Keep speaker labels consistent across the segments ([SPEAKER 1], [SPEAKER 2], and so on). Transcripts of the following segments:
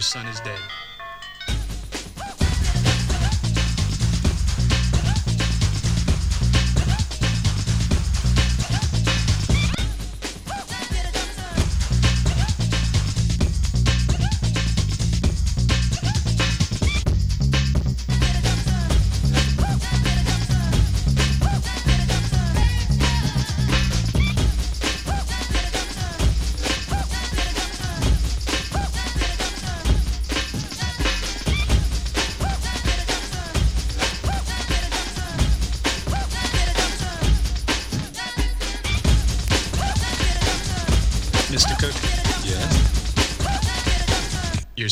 [SPEAKER 1] Your
[SPEAKER 2] son is dead.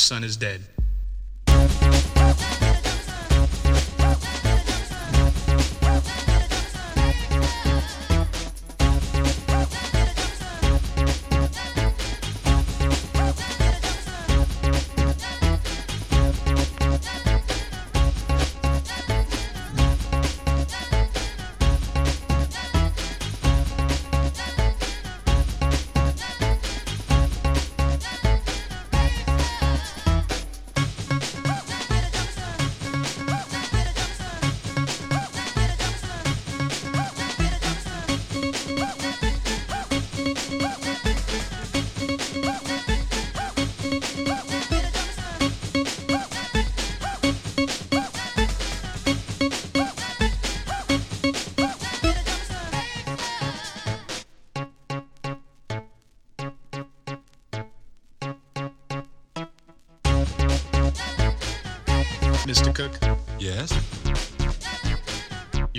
[SPEAKER 2] Son is dead.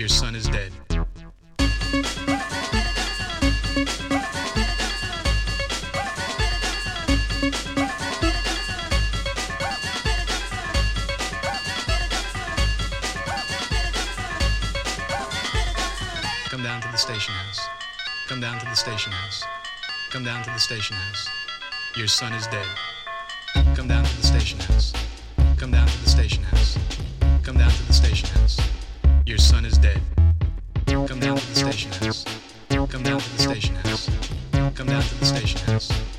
[SPEAKER 2] Your son is dead. Come down to the station house. Come down to the station house. Come down to the station house. Your son is dead. Come down to the station house. Come down to the station house. Come down to the station house. Your son is dead. Come down to the station house. Come down to the station house. Come down to the station house.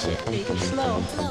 [SPEAKER 3] Take it slow.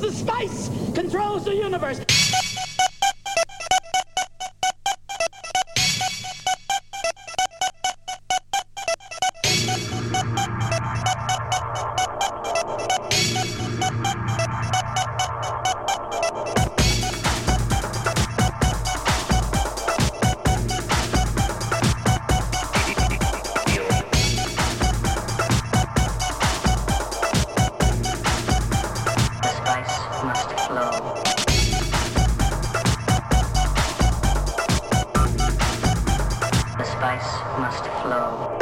[SPEAKER 4] The spice controls the universe.
[SPEAKER 5] Spice must flow.